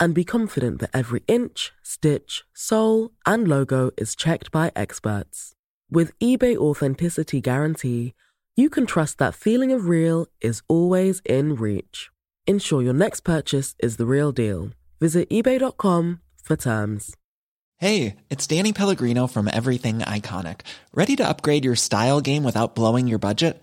and be confident that every inch, stitch, sole, and logo is checked by experts. With eBay Authenticity Guarantee, you can trust that feeling of real is always in reach. Ensure your next purchase is the real deal. Visit eBay.com for terms. Hey, it's Danny Pellegrino from Everything Iconic. Ready to upgrade your style game without blowing your budget?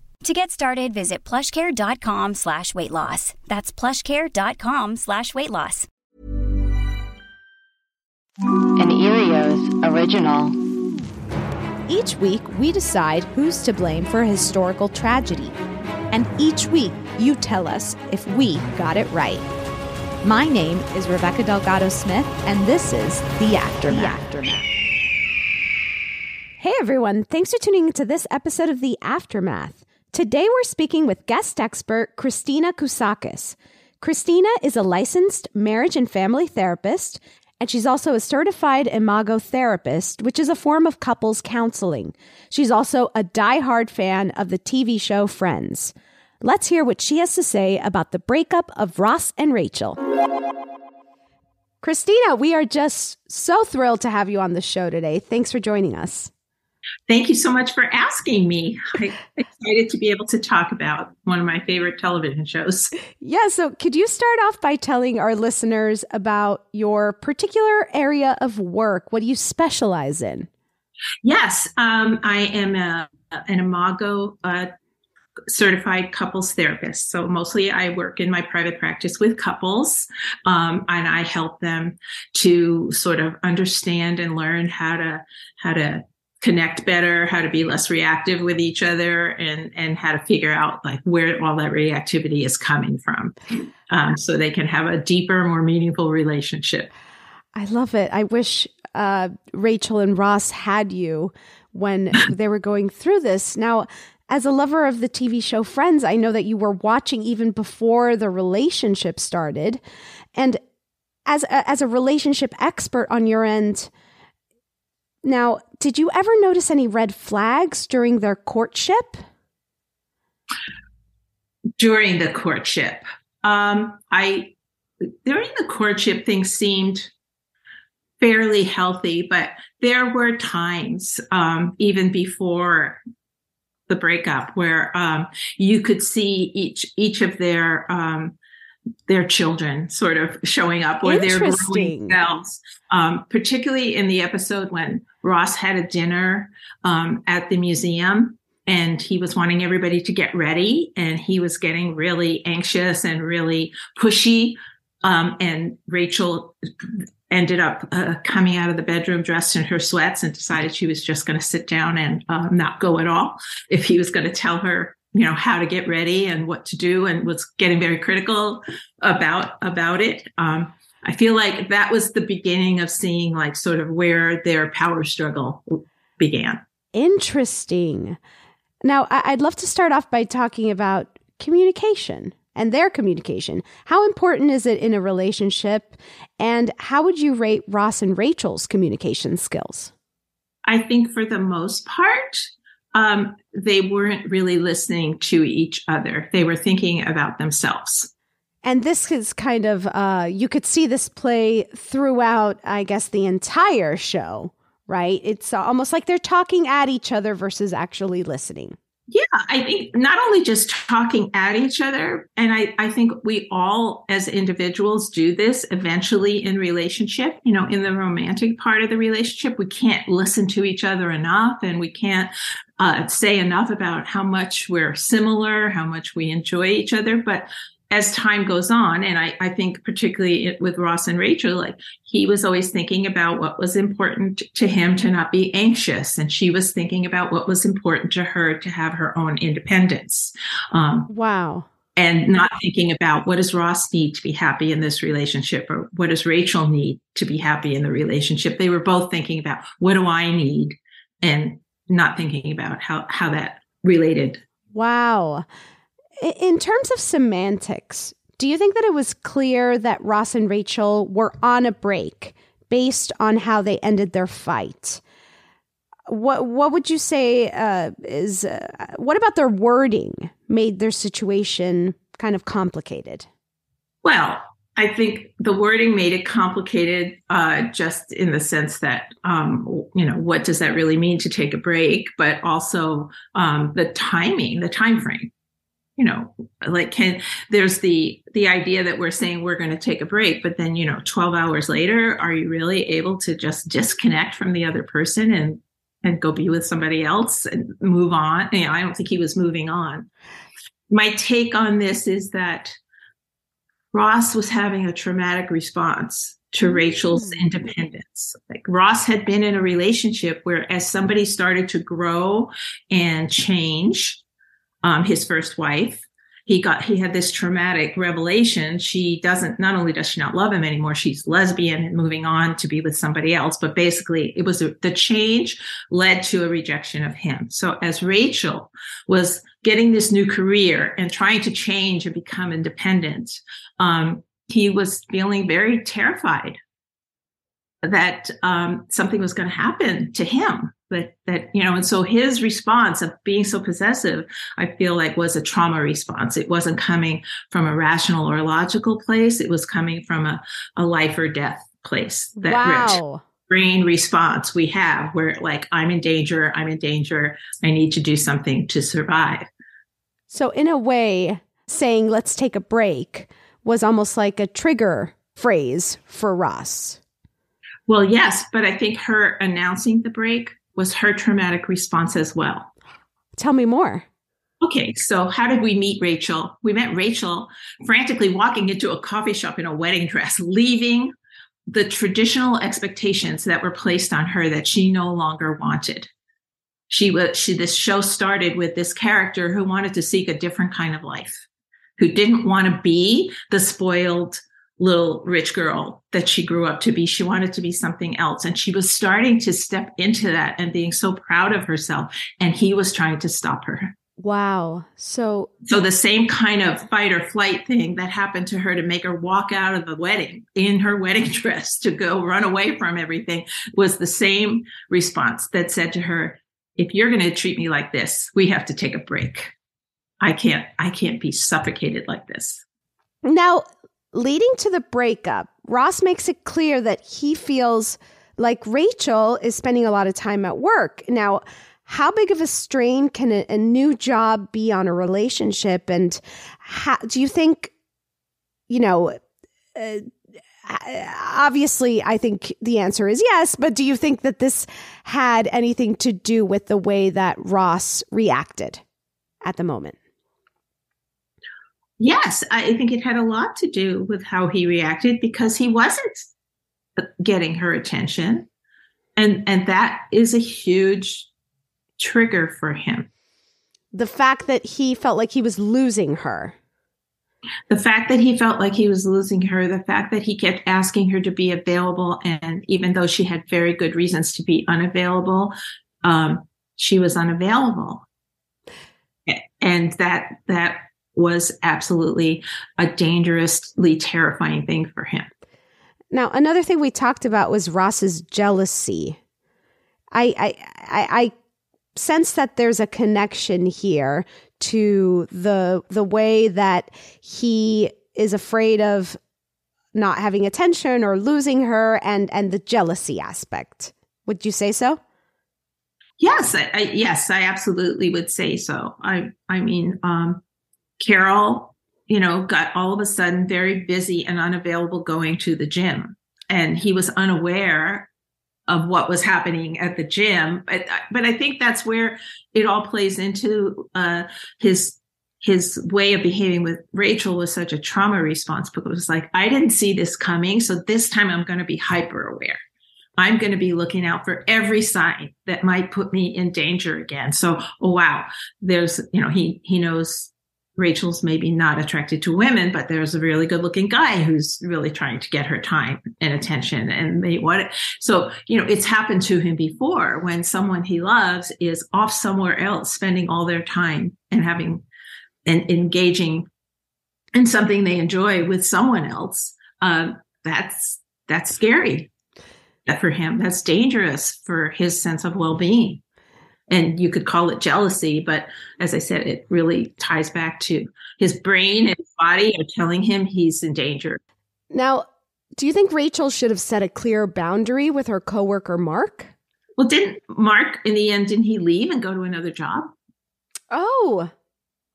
To get started, visit plushcare.com slash weight loss. That's plushcare.com slash weight loss. An Earios original. Each week, we decide who's to blame for a historical tragedy. And each week, you tell us if we got it right. My name is Rebecca Delgado Smith, and this is The Aftermath. The Aftermath. Hey everyone, thanks for tuning into this episode of The Aftermath. Today we're speaking with guest expert Christina Kousakis. Christina is a licensed marriage and family therapist, and she's also a certified imago therapist, which is a form of couples counseling. She's also a die-hard fan of the TV show Friends. Let's hear what she has to say about the breakup of Ross and Rachel. Christina, we are just so thrilled to have you on the show today. Thanks for joining us. Thank you so much for asking me. I'm excited to be able to talk about one of my favorite television shows. Yeah, so could you start off by telling our listeners about your particular area of work? What do you specialize in? Yes, um, I am a, an Imago uh, certified couples therapist. So mostly I work in my private practice with couples um, and I help them to sort of understand and learn how to how to connect better, how to be less reactive with each other and and how to figure out like where all that reactivity is coming from. Um, so they can have a deeper, more meaningful relationship. I love it. I wish uh, Rachel and Ross had you when they were going through this. Now, as a lover of the TV show Friends, I know that you were watching even before the relationship started. And as a, as a relationship expert on your end, now, did you ever notice any red flags during their courtship? During the courtship, um, I during the courtship things seemed fairly healthy, but there were times um, even before the breakup where um, you could see each each of their um, their children sort of showing up or their growing selves. Um, particularly in the episode when Ross had a dinner um, at the museum and he was wanting everybody to get ready and he was getting really anxious and really pushy. Um, and Rachel ended up uh, coming out of the bedroom dressed in her sweats and decided she was just going to sit down and uh, not go at all if he was going to tell her you know how to get ready and what to do and was getting very critical about about it um, i feel like that was the beginning of seeing like sort of where their power struggle began interesting now i'd love to start off by talking about communication and their communication how important is it in a relationship and how would you rate ross and rachel's communication skills i think for the most part um, they weren't really listening to each other. They were thinking about themselves. And this is kind of, uh, you could see this play throughout, I guess, the entire show, right? It's almost like they're talking at each other versus actually listening. Yeah, I think not only just talking at each other, and I, I think we all as individuals do this eventually in relationship, you know, in the romantic part of the relationship, we can't listen to each other enough and we can't uh, say enough about how much we're similar, how much we enjoy each other. But as time goes on, and I, I think particularly with Ross and Rachel, like he was always thinking about what was important to him to not be anxious, and she was thinking about what was important to her to have her own independence. Um, wow. And not thinking about what does Ross need to be happy in this relationship, or what does Rachel need to be happy in the relationship. They were both thinking about what do I need, and not thinking about how how that related. Wow. In terms of semantics, do you think that it was clear that Ross and Rachel were on a break based on how they ended their fight? What what would you say uh, is uh, what about their wording made their situation kind of complicated? Well, I think the wording made it complicated, uh, just in the sense that, um, you know, what does that really mean to take a break? But also um, the timing, the time frame. You know, like can there's the the idea that we're saying we're going to take a break, but then you know, 12 hours later, are you really able to just disconnect from the other person and and go be with somebody else and move on? You know, I don't think he was moving on. My take on this is that Ross was having a traumatic response to mm. Rachel's independence. Like Ross had been in a relationship where, as somebody started to grow and change, um, his first wife, he got he had this traumatic revelation. She doesn't not only does she not love him anymore, she's lesbian and moving on to be with somebody else. But basically, it was a, the change led to a rejection of him. So as Rachel was getting this new career and trying to change and become independent, um, he was feeling very terrified that um, something was going to happen to him that that you know and so his response of being so possessive i feel like was a trauma response it wasn't coming from a rational or logical place it was coming from a, a life or death place that wow. rich brain response we have where like i'm in danger i'm in danger i need to do something to survive so in a way saying let's take a break was almost like a trigger phrase for Ross. Well, yes, but I think her announcing the break was her traumatic response as well. Tell me more. Okay, so how did we meet Rachel? We met Rachel frantically walking into a coffee shop in a wedding dress, leaving the traditional expectations that were placed on her that she no longer wanted. She was she this show started with this character who wanted to seek a different kind of life who didn't want to be the spoiled little rich girl that she grew up to be. She wanted to be something else. And she was starting to step into that and being so proud of herself. And he was trying to stop her. Wow. So So the same kind of fight or flight thing that happened to her to make her walk out of the wedding in her wedding dress to go run away from everything was the same response that said to her, if you're going to treat me like this, we have to take a break. I can't I can't be suffocated like this. Now, leading to the breakup, Ross makes it clear that he feels like Rachel is spending a lot of time at work. Now, how big of a strain can a, a new job be on a relationship? And how, do you think, you know, uh, obviously, I think the answer is yes, but do you think that this had anything to do with the way that Ross reacted at the moment? Yes, I think it had a lot to do with how he reacted because he wasn't getting her attention. And and that is a huge trigger for him. the fact that he felt like he was losing her. The fact that he felt like he was losing her, the fact that he kept asking her to be available, and even though she had very good reasons to be unavailable, um, she was unavailable, and that that was absolutely a dangerously terrifying thing for him. Now, another thing we talked about was Ross's jealousy. I I I, I sense that there's a connection here to the the way that he is afraid of not having attention or losing her and and the jealousy aspect would you say so yes I, I, yes i absolutely would say so i i mean um carol you know got all of a sudden very busy and unavailable going to the gym and he was unaware of what was happening at the gym. But, but I think that's where it all plays into uh, his his way of behaving with Rachel was such a trauma response because it was like, I didn't see this coming. So this time I'm going to be hyper aware. I'm going to be looking out for every sign that might put me in danger again. So, oh, wow, there's, you know, he, he knows Rachel's maybe not attracted to women, but there's a really good looking guy who's really trying to get her time and attention. And they what so, you know, it's happened to him before when someone he loves is off somewhere else, spending all their time and having and engaging in something they enjoy with someone else. Um, that's that's scary for him. That's dangerous for his sense of well being and you could call it jealousy but as i said it really ties back to his brain and body are telling him he's in danger. Now do you think rachel should have set a clear boundary with her coworker mark? Well didn't mark in the end didn't he leave and go to another job? Oh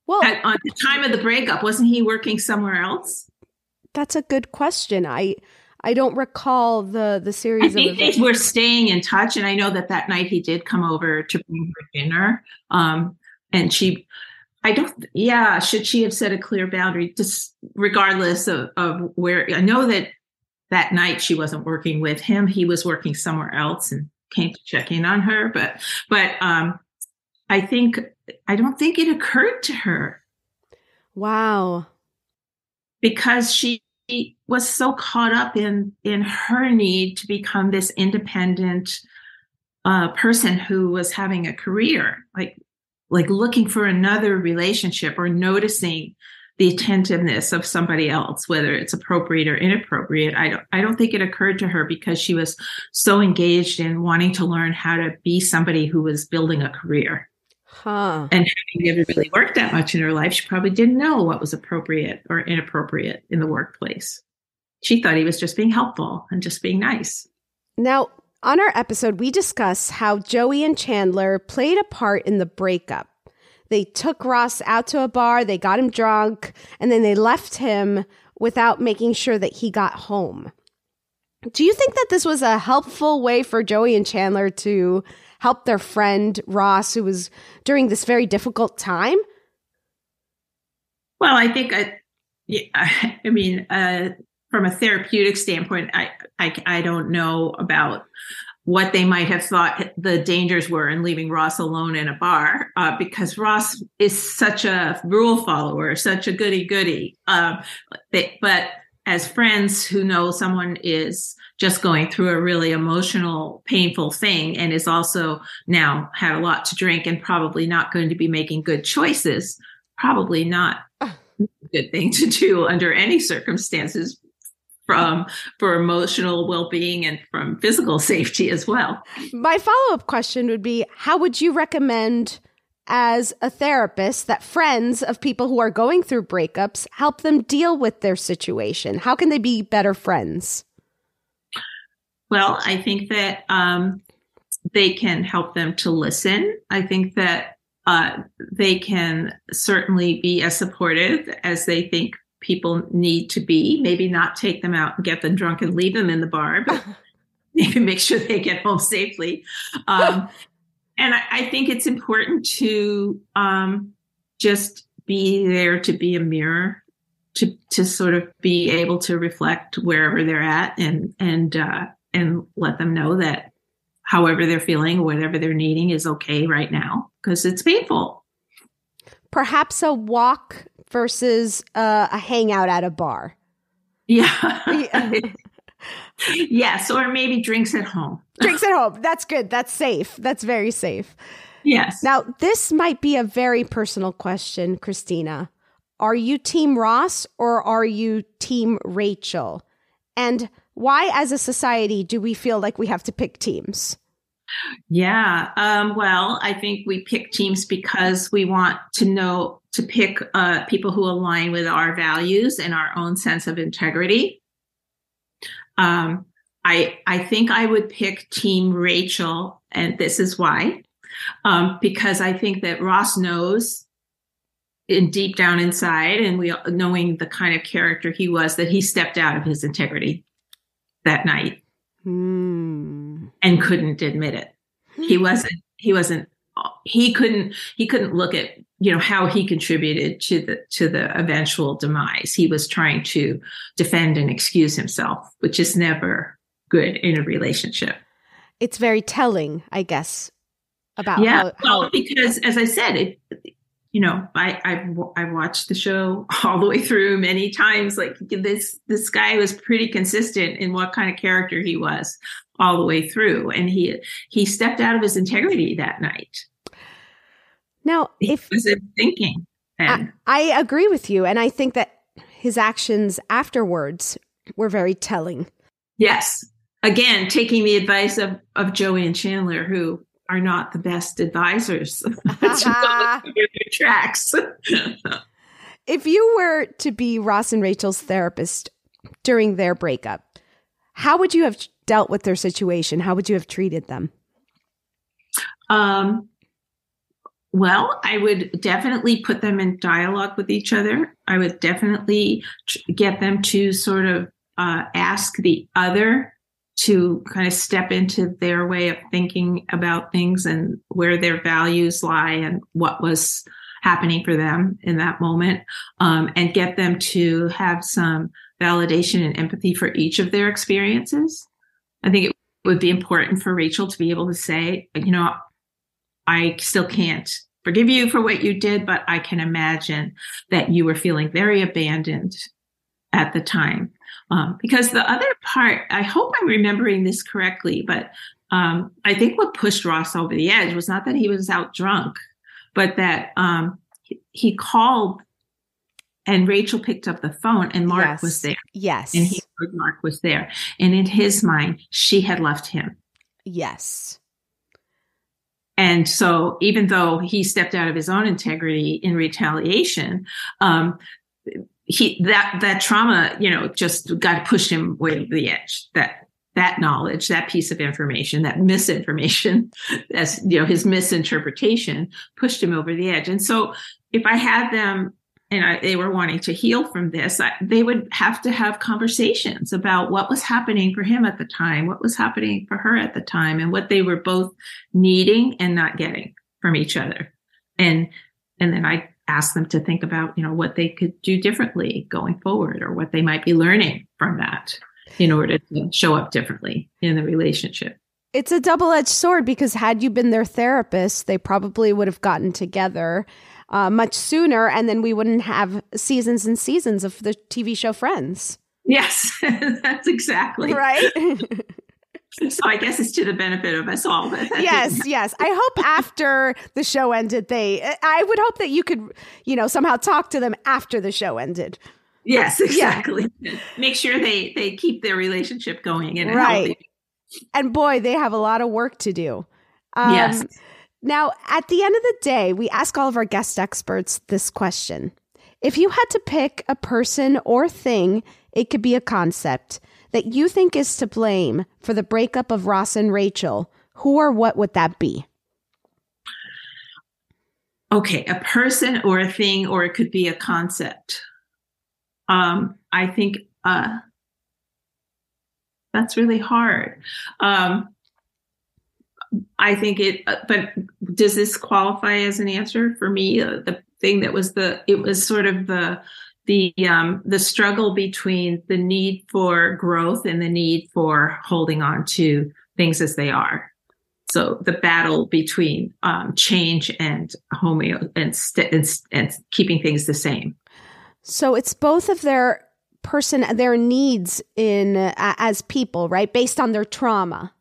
well At, on the time of the breakup wasn't he working somewhere else? that's a good question. I I don't recall the the series. I think they were staying in touch, and I know that that night he did come over to bring her dinner. Um, and she, I don't, yeah, should she have set a clear boundary, just regardless of, of where? I know that that night she wasn't working with him; he was working somewhere else, and came to check in on her. But, but um, I think I don't think it occurred to her. Wow. Because she she was so caught up in in her need to become this independent uh, person who was having a career, like like looking for another relationship or noticing the attentiveness of somebody else, whether it's appropriate or inappropriate. I don't I don't think it occurred to her because she was so engaged in wanting to learn how to be somebody who was building a career. Huh. And having never really worked that much in her life, she probably didn't know what was appropriate or inappropriate in the workplace. She thought he was just being helpful and just being nice. Now, on our episode, we discuss how Joey and Chandler played a part in the breakup. They took Ross out to a bar, they got him drunk, and then they left him without making sure that he got home. Do you think that this was a helpful way for Joey and Chandler to help their friend Ross, who was during this very difficult time? Well, I think I, yeah, I mean, uh, from a therapeutic standpoint, I, I, I don't know about what they might have thought the dangers were in leaving Ross alone in a bar, uh, because Ross is such a rule follower, such a goody goody. Uh, but as friends who know someone is just going through a really emotional, painful thing and is also now had a lot to drink and probably not going to be making good choices, probably not a good thing to do under any circumstances from for emotional well-being and from physical safety as well. My follow-up question would be how would you recommend as a therapist that friends of people who are going through breakups help them deal with their situation? How can they be better friends? Well, I think that um, they can help them to listen. I think that uh, they can certainly be as supportive as they think people need to be. Maybe not take them out and get them drunk and leave them in the bar, but maybe make sure they get home safely. Um, and I, I, think it's important to um, just be there to be a mirror to to sort of be able to reflect wherever they're at and and uh, and let them know that however they're feeling, whatever they're needing is okay right now because it's painful. perhaps a walk versus uh, a hangout at a bar. Yeah. yes, or maybe drinks at home. Drinks at home. That's good. That's safe. That's very safe. Yes. Now, this might be a very personal question, Christina. Are you Team Ross or are you Team Rachel? And why, as a society, do we feel like we have to pick teams? Yeah. Um, well, I think we pick teams because we want to know to pick uh, people who align with our values and our own sense of integrity. Um, I I think I would pick Team Rachel, and this is why, um, because I think that Ross knows in deep down inside, and we knowing the kind of character he was, that he stepped out of his integrity that night Hmm. and couldn't admit it. He wasn't. He wasn't. He couldn't. He couldn't look at you know how he contributed to the to the eventual demise. He was trying to defend and excuse himself, which is never good in a relationship. It's very telling, I guess, about yeah, how, how well, because as I said, it. You know, I I've I've watched the show all the way through many times. Like this this guy was pretty consistent in what kind of character he was all the way through, and he he stepped out of his integrity that night. Now if thinking. I, I agree with you, and I think that his actions afterwards were very telling. yes, again, taking the advice of of Joey and Chandler, who are not the best advisors to go through their tracks. If you were to be Ross and Rachel's therapist during their breakup, how would you have dealt with their situation? How would you have treated them? Um, well, I would definitely put them in dialogue with each other. I would definitely get them to sort of uh, ask the other to kind of step into their way of thinking about things and where their values lie and what was happening for them in that moment, um, and get them to have some validation and empathy for each of their experiences. I think it would be important for Rachel to be able to say, you know, I still can't forgive you for what you did, but I can imagine that you were feeling very abandoned at the time. Um, because the other part, I hope I'm remembering this correctly, but um, I think what pushed Ross over the edge was not that he was out drunk, but that um, he, he called and Rachel picked up the phone and Mark Yes. was there Yes. and he heard Mark was there. And in his mind, she had left him. yes. And so, even though he stepped out of his own integrity in retaliation, um, he that that trauma, you know, just got pushed him way over the edge. That that knowledge, that piece of information, that misinformation, as you know, his misinterpretation pushed him over the edge. And so, if I had them and I, they were wanting to heal from this, I, they would have to have conversations about what was happening for him at the time, what was happening for her at the time, and what they were both needing and not getting from each other. And and then I asked them to think about, you know, what they could do differently going forward, or what they might be learning from that in order to show up differently in the relationship. It's a double edged sword because had you been their therapist, they probably would have gotten together uh, much sooner, and then we wouldn't have seasons and seasons of the TV show Friends. Yes, that's exactly Right? So I guess it's to the benefit of us all. Yes, yes. I hope after the show ended, they, I would hope that you could, you know, somehow talk to them after the show ended. Yes, exactly. Make sure they they keep their relationship going and Right. healthy. And boy, they have a lot of work to do. Um, Yes. Now, at the end of the day, we ask all of our guest experts this question. If you had to pick a person or thing, it could be a concept that you think is to blame for the breakup of Ross and Rachel, who or what would that be? Okay, a person or a thing, or it could be a concept. Um, I think uh, that's really hard. Um, I think it, uh, but does this qualify as an answer for me? Uh, the thing that was the, it was sort of the, the, um, the struggle between the need for growth and the need for holding on to things as they are. also the battle between um, change and homeo and, st- and, and keeping things the same. So it's both of their person their needs in uh, as people, right, based on their trauma.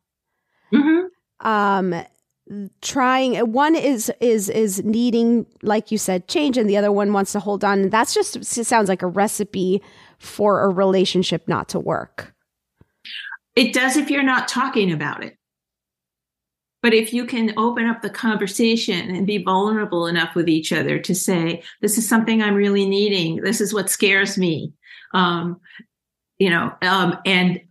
Mm-hmm. Um, trying one is is is needing like you said change and the other one wants to hold on. And that's just sounds like a recipe for a relationship not to work. It does if you're not talking about it. But if you can open up the conversation and be vulnerable enough with each other to say this is something i'm really needing. This is what scares me. Um, you know um, and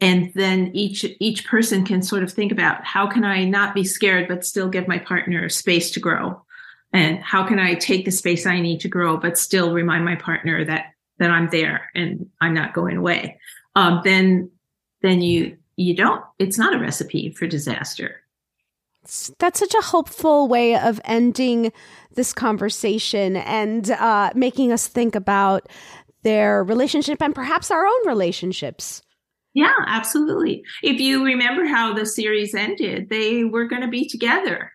and then each each person can sort of think about how can i not be scared but still give my partner space to grow? And how can i take the space i need to grow but still remind my partner that that i'm there and i'm not going away? Um, then then you you don't it's not a recipe for disaster. That's such a hopeful way of ending this conversation and uh, making us think about their relationship and perhaps our own relationships yeah, absolutely. If you remember how the series ended, they were going to be together.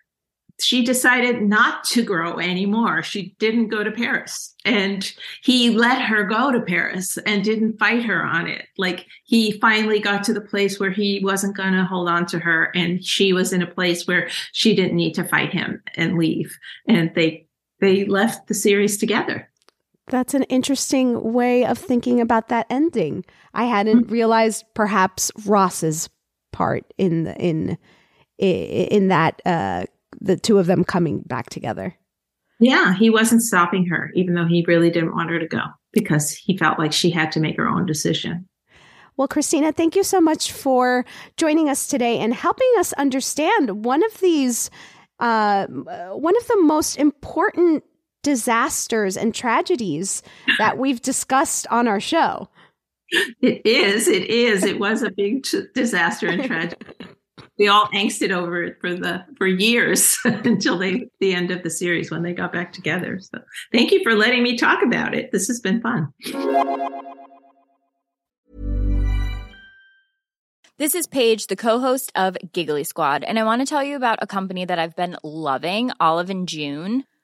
She decided not to grow anymore. She didn't go to Paris. And he let her go to Paris and didn't fight her on it. Like he finally got to the place where he wasn't going to hold on to her. And she was in a place where she didn't need to fight him and leave. And they, they left the series together. That's an interesting way of thinking about that ending. I hadn't mm-hmm. realized perhaps Ross's part in the, in in that uh, the two of them coming back together. Yeah, he wasn't stopping her, even though he really didn't want her to go because he felt like she had to make her own decision. Well, Christina, thank you so much for joining us today and helping us understand one of these, uh, one of the most important disasters and tragedies that we've discussed on our show. It is. It is. It was a big t- disaster and tragedy. we all angsted over it for the for years until they the end of the series when they got back together. So thank you for letting me talk about it. This has been fun. This is Paige, the co-host of Giggly Squad, and I want to tell you about a company that I've been loving, Olive and June.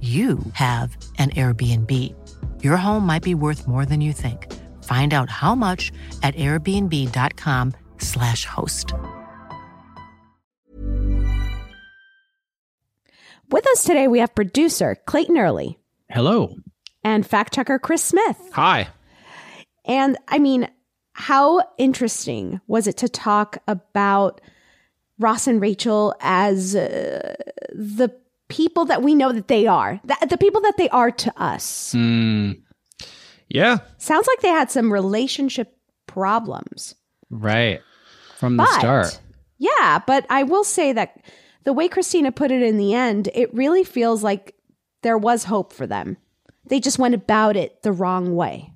you have an Airbnb. Your home might be worth more than you think. Find out how much at airbnb.com/slash host. With us today, we have producer Clayton Early Hello. and fact checker Chris Smith. Hi. And I mean, how interesting was it to talk about Ross and Rachel as uh, the people that we know that they are, the, the people that they are to us? Mm, Yeah. Sounds like they had some relationship problems. right. From the But start. yeah, but I will say that the way Christina put it in the end, it really feels like there was hope for them. They just went about it the wrong way.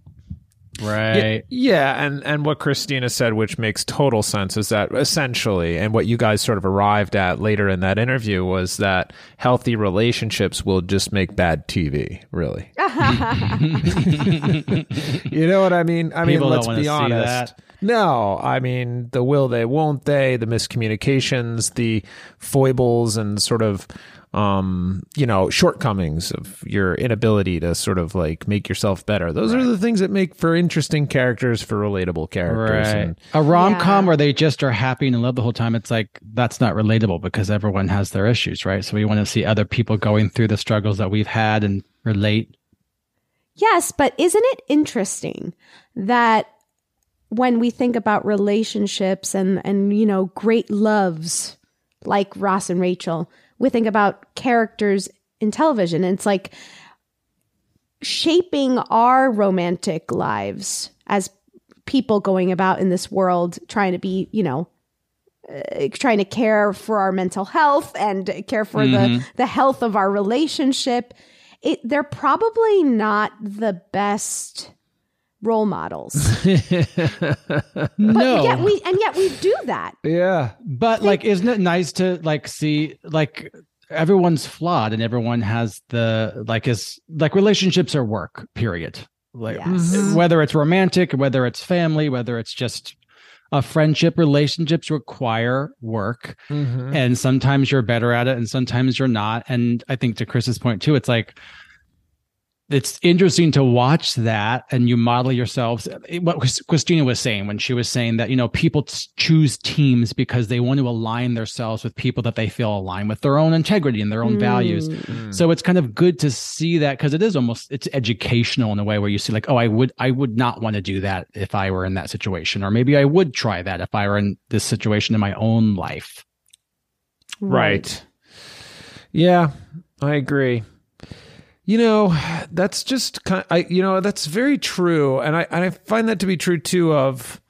Right. Yeah, and and what Christina said, which makes total sense, is that essentially, and what you guys sort of arrived at later in that interview was that healthy relationships will just make bad TV. Really, you know what I mean? I mean, don't let's be honest. No, I mean the will they, won't they, the miscommunications, the foibles, and sort of um, you know, shortcomings of your inability to sort of like make yourself better. Those are the things that make for interesting characters, for relatable characters. Right. And A rom com Yeah. where they just are happy and in love the whole time, it's like that's not relatable because everyone has their issues, right? So we want to see other people going through the struggles that we've had and relate. Yes, but isn't it interesting that when we think about relationships and and you know great loves like Ross and Rachel, we think about characters in television. And it's like shaping our romantic lives as people going about in this world trying to be, you know, uh, trying to care for our mental health and care for the the health of our relationship. It they're probably not the best role models but no. yet we and yet we do that yeah, But like, isn't it nice to like see like everyone's flawed and everyone has the like is like relationships are work. Period. Like Yes. whether it's romantic, whether it's family, whether it's just a friendship, relationships require work, Mm-hmm. and sometimes you're better at it, and sometimes you're not. And I think to Chris's point too, it's like it's interesting to watch that and you model yourselves. What christina was saying when she was saying that you know people choose teams because they want to align themselves with people that they feel align with their own integrity and their own values. Hmm. Hmm. So it's kind of good to see that because it is almost it's educational in a way where you see like oh i would i would not want to do that if i were in that situation or maybe i would try that if i were in this situation in my own life. Right. Yeah, I agree. You know, that's just kind. of, I you know that's very true, and I and I find that to be true too of,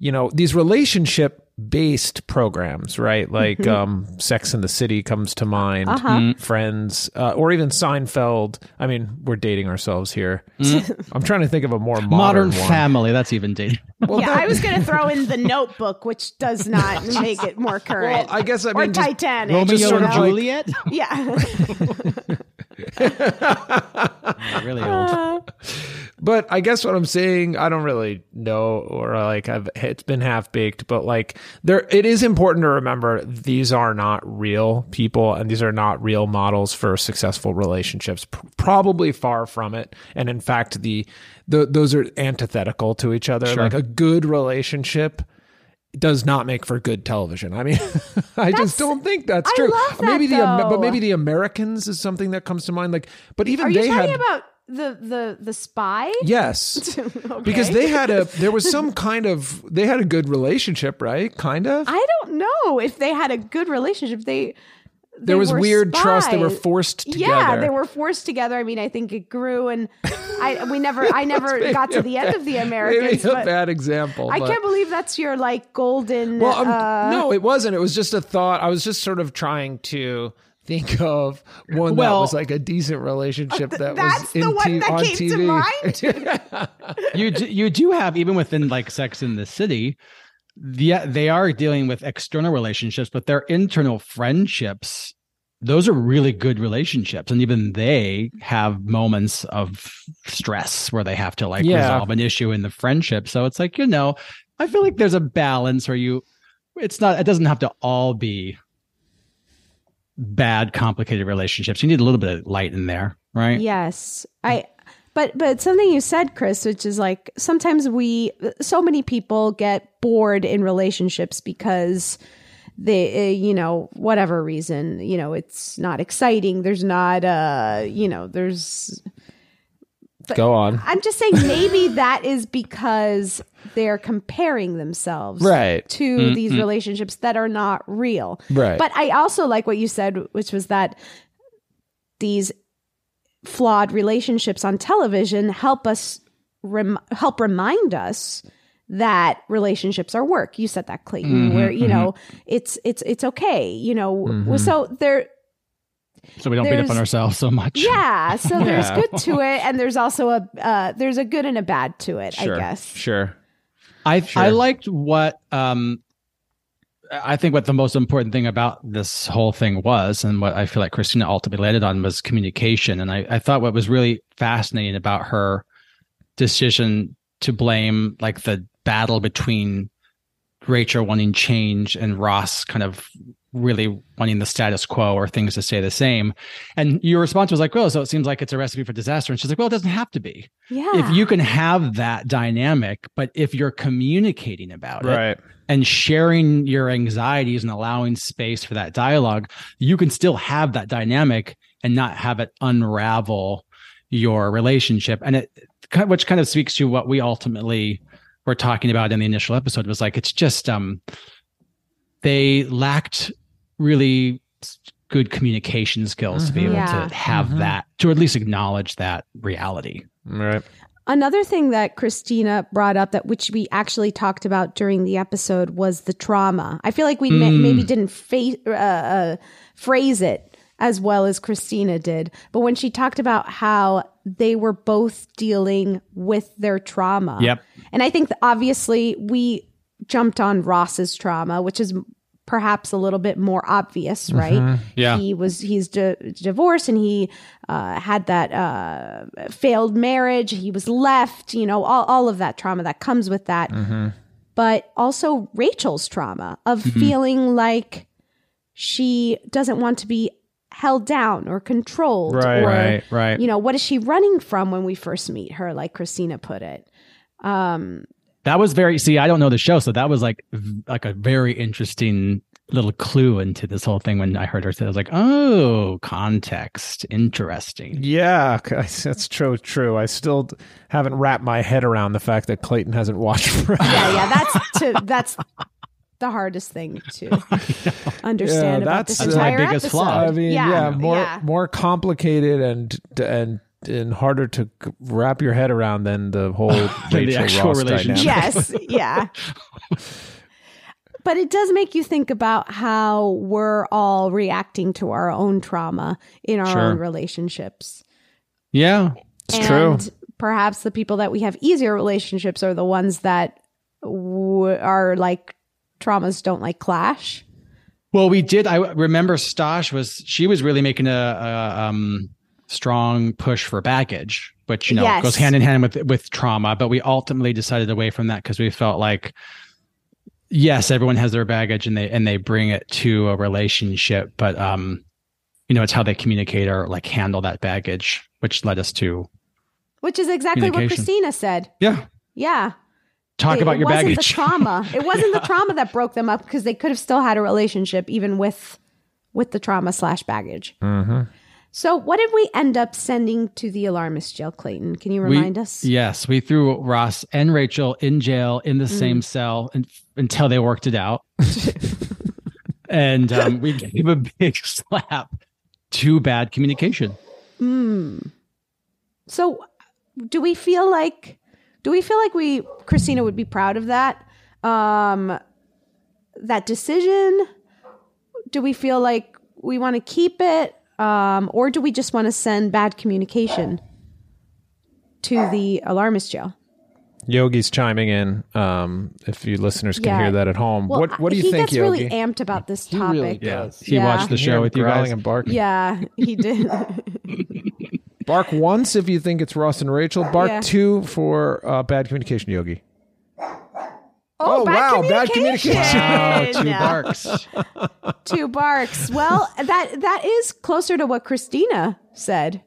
you know, these relationship based programs, right? Like um, Sex in the City comes to mind, Uh-huh. Friends, uh, or even Seinfeld. I mean, we're dating ourselves here. I'm trying to think of a more modern, modern, one. family that's even dating Well, yeah that- i was going to throw in the notebook which does not make it more current Well, I guess I or mean just- titanic romeo you sort and of know? like- juliet yeah really old But I guess what I'm saying, I don't really know, or like I've it's been half baked. But like there, it is important to remember these are not real people, and these are not real models for successful relationships. P- probably far from it. And in fact, the, the those are antithetical to each other. Sure. Like a good relationship does not make for good television. I mean, I That's- just don't think that's I true. that, maybe the though. but maybe the Americans is something that comes to mind. Like, but even they are you they talking had about the the the spy Yes. Okay. Because they had a there was some kind of they had a good relationship, right? Kind of. I don't know if they had a good relationship. They there was were weird trust. They were forced together. Yeah, they were forced together. I mean, I think it grew, and I we never I never got to the end of the Americans. Maybe a but bad example. I but- can't believe that's your like golden. Well, um, uh, no, it wasn't. It was just a thought. I was just sort of trying to think of one that was like a decent relationship that that's was in the one t- that on came to TV. you do, you do have even within like Sex in the City, yeah, they are dealing with external relationships, but their internal friendships, those are really good relationships, and even they have moments of stress where they have to like Yeah. resolve an issue in the friendship. So it's like you know, I feel like there's a balance where you, it's not, it doesn't have to all be bad, complicated relationships. You need a little bit of light in there, right? Yes, I. But but something you said, Chris, which is like sometimes we, so many people get bored in relationships because they uh, you know whatever reason you know it's not exciting there's not uh you know there's Go on. i'm just saying maybe that is because they're comparing themselves Right. to Mm, these relationships that are not real Right. but i also like what you said which was that these flawed relationships on television help us rem- help remind us that relationships are work. You said that, Clayton, Mhm, where you mhm. know it's it's it's okay. You know, Mhm. so there. So we don't beat up on ourselves so much. Yeah, so there's good to it, and there's also a uh, there's a good and a bad to it. Sure. I guess. Sure. I Sure. I liked what um I think what the most important thing about this whole thing was, and what I feel like Christina ultimately landed on was communication. And I, I thought what was really fascinating about her decision to blame like the battle between Rachel wanting change and Ross kind of really wanting the status quo or things to stay the same. And your response was like, well, so it seems like it's a recipe for disaster. And she's like, well, it doesn't have to be. Yeah. If you can have that dynamic, but if you're communicating about it. Right. it and sharing your anxieties and allowing space for that dialogue, you can still have that dynamic and not have it unravel your relationship. And it, which kind of speaks to what we ultimately were talking about in the initial episode was like, it's just, um, they lacked really good communication skills to be able Yeah. to have Mhm. that, to at least acknowledge that reality. Right. Another thing that Christina brought up that which we actually talked about during the episode was the trauma. I feel like we ma- Mm. maybe didn't fa- uh, uh, phrase it as well as Christina did, but when she talked about how they were both dealing with their trauma. Yep. And I think obviously we jumped on Ross's trauma, which is perhaps a little bit more obvious, right? Mhm. Yeah. He was he's di- divorced and he uh, had that uh, failed marriage. He was left, you know, all, all of that trauma that comes with that. But also Rachel's trauma of Mhm. feeling like she doesn't want to be held down or controlled Right, or right, right. you know what is she running from when we first meet her like christina put it um That was very see, I don't know the show, so that was like like a very interesting little clue into this whole thing when I heard her say I was like, "Oh, context. Interesting." Yeah, that's true. True. I still haven't wrapped my head around the fact that Clayton hasn't watched. Friends. yeah yeah that's to that's the hardest thing to understand about this uh, entire episode. I mean, yeah, yeah, more yeah. more complicated and and and harder to wrap your head around than the whole the actual Ross relationship. dynamic. yes yeah but it does make you think about how we're all reacting to our own trauma in our Sure. own relationships Yeah. It's true. and perhaps the people that we have easier relationships are the ones that w- are like traumas don't like clash Well, we did. I remember Stosh was she was really making a, a um, strong push for baggage, which you know Yes. goes hand in hand with with trauma. But we ultimately decided away from that because we felt like yes, everyone has their baggage and they and they bring it to a relationship, but um, you know, it's how they communicate or like handle that baggage, which led us to which is exactly what christina said yeah, yeah talk It- about your wasn't baggage. the trauma it wasn't the trauma that broke them up because they could have still had a relationship even with with the trauma slash baggage Mm-hmm. So what did we end up sending to the alarmist jail clayton can you We- remind us Yes, we threw Ross and Rachel in jail in the Mm. same cell un- until they worked it out. and um, we gave a big slap to bad communication. Mm. So, do we feel like do we feel like we Christina would be proud of that um that decision? Do we feel like we want to keep it um or do we just want to send bad communication to the alarmist jail? Yogi's chiming in. Um, if you listeners can Yeah. hear that at home, Well, what what do you he think, gets Yogi? really amped about this He topic. really does. He Yeah. watched the show with you growling guys. and barking. Yeah, he did. Bark once if you think it's Ross and Rachel. Bark Yeah. two for uh, bad communication, Yogi. Oh, bad wow, bad communication. Wow, two barks. Two barks. Well, that that is closer to what Christina said.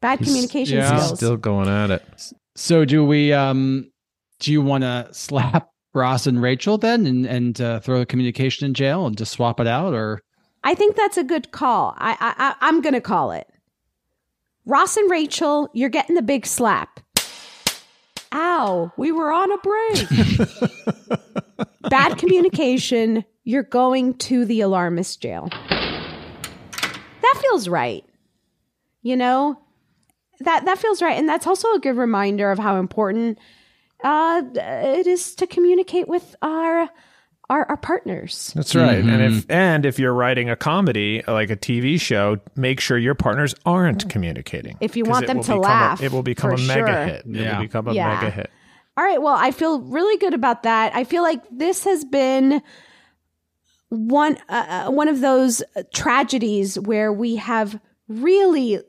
Bad communication yeah. skills. Still going at it. So do we um do you want to slap Ross and Rachel then, and and uh, throw the communication in jail and just swap it out, or I think that's a good call. I, I, I I'm going to call it. Ross and Rachel, you're getting the big slap. Ow, we were on a break. Bad communication, you're going to the alarmist jail. That feels right. You know? That that feels right and that's also a good reminder of how important uh it is to communicate with our our, our partners. That's right. And Mm-hmm. if and if you're writing a comedy like a TV show, make sure your partners aren't communicating. If you want them to become a- laugh, it will become a mega sure. hit. It Yeah. will become a Yeah. mega hit. All right. Well, I feel really good about that. I feel like this has been one uh, one of those tragedies where we have really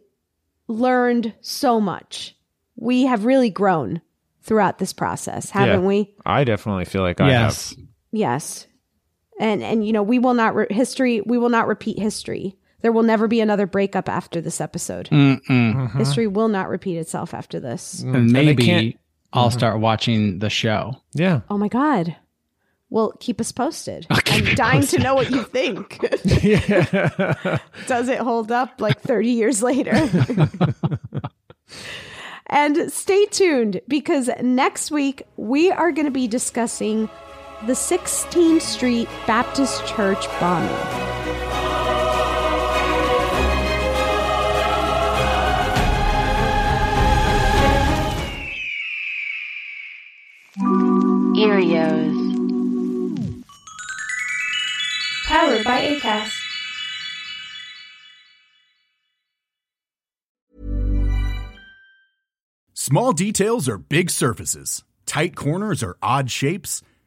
learned so much. We have really grown throughout this process, haven't Yeah. we? I definitely feel like I yes, have. Yes. And and you know, we will not re- history we will not repeat history. There will never be another breakup after this episode. Mm-mm. Mm-hmm. History will not repeat itself after this. Mm. and And maybe can't- I'll mm-hmm. start watching the show. Yeah. Oh my God. Well, keep us posted. I'm dying to know what you think. Does it hold up like 30 years later? and stay tuned because next week we are going to be discussing the 16th Street Baptist Church bombing. Earios. Powered by ACAST. Small details are big surfaces. Tight corners are odd shapes.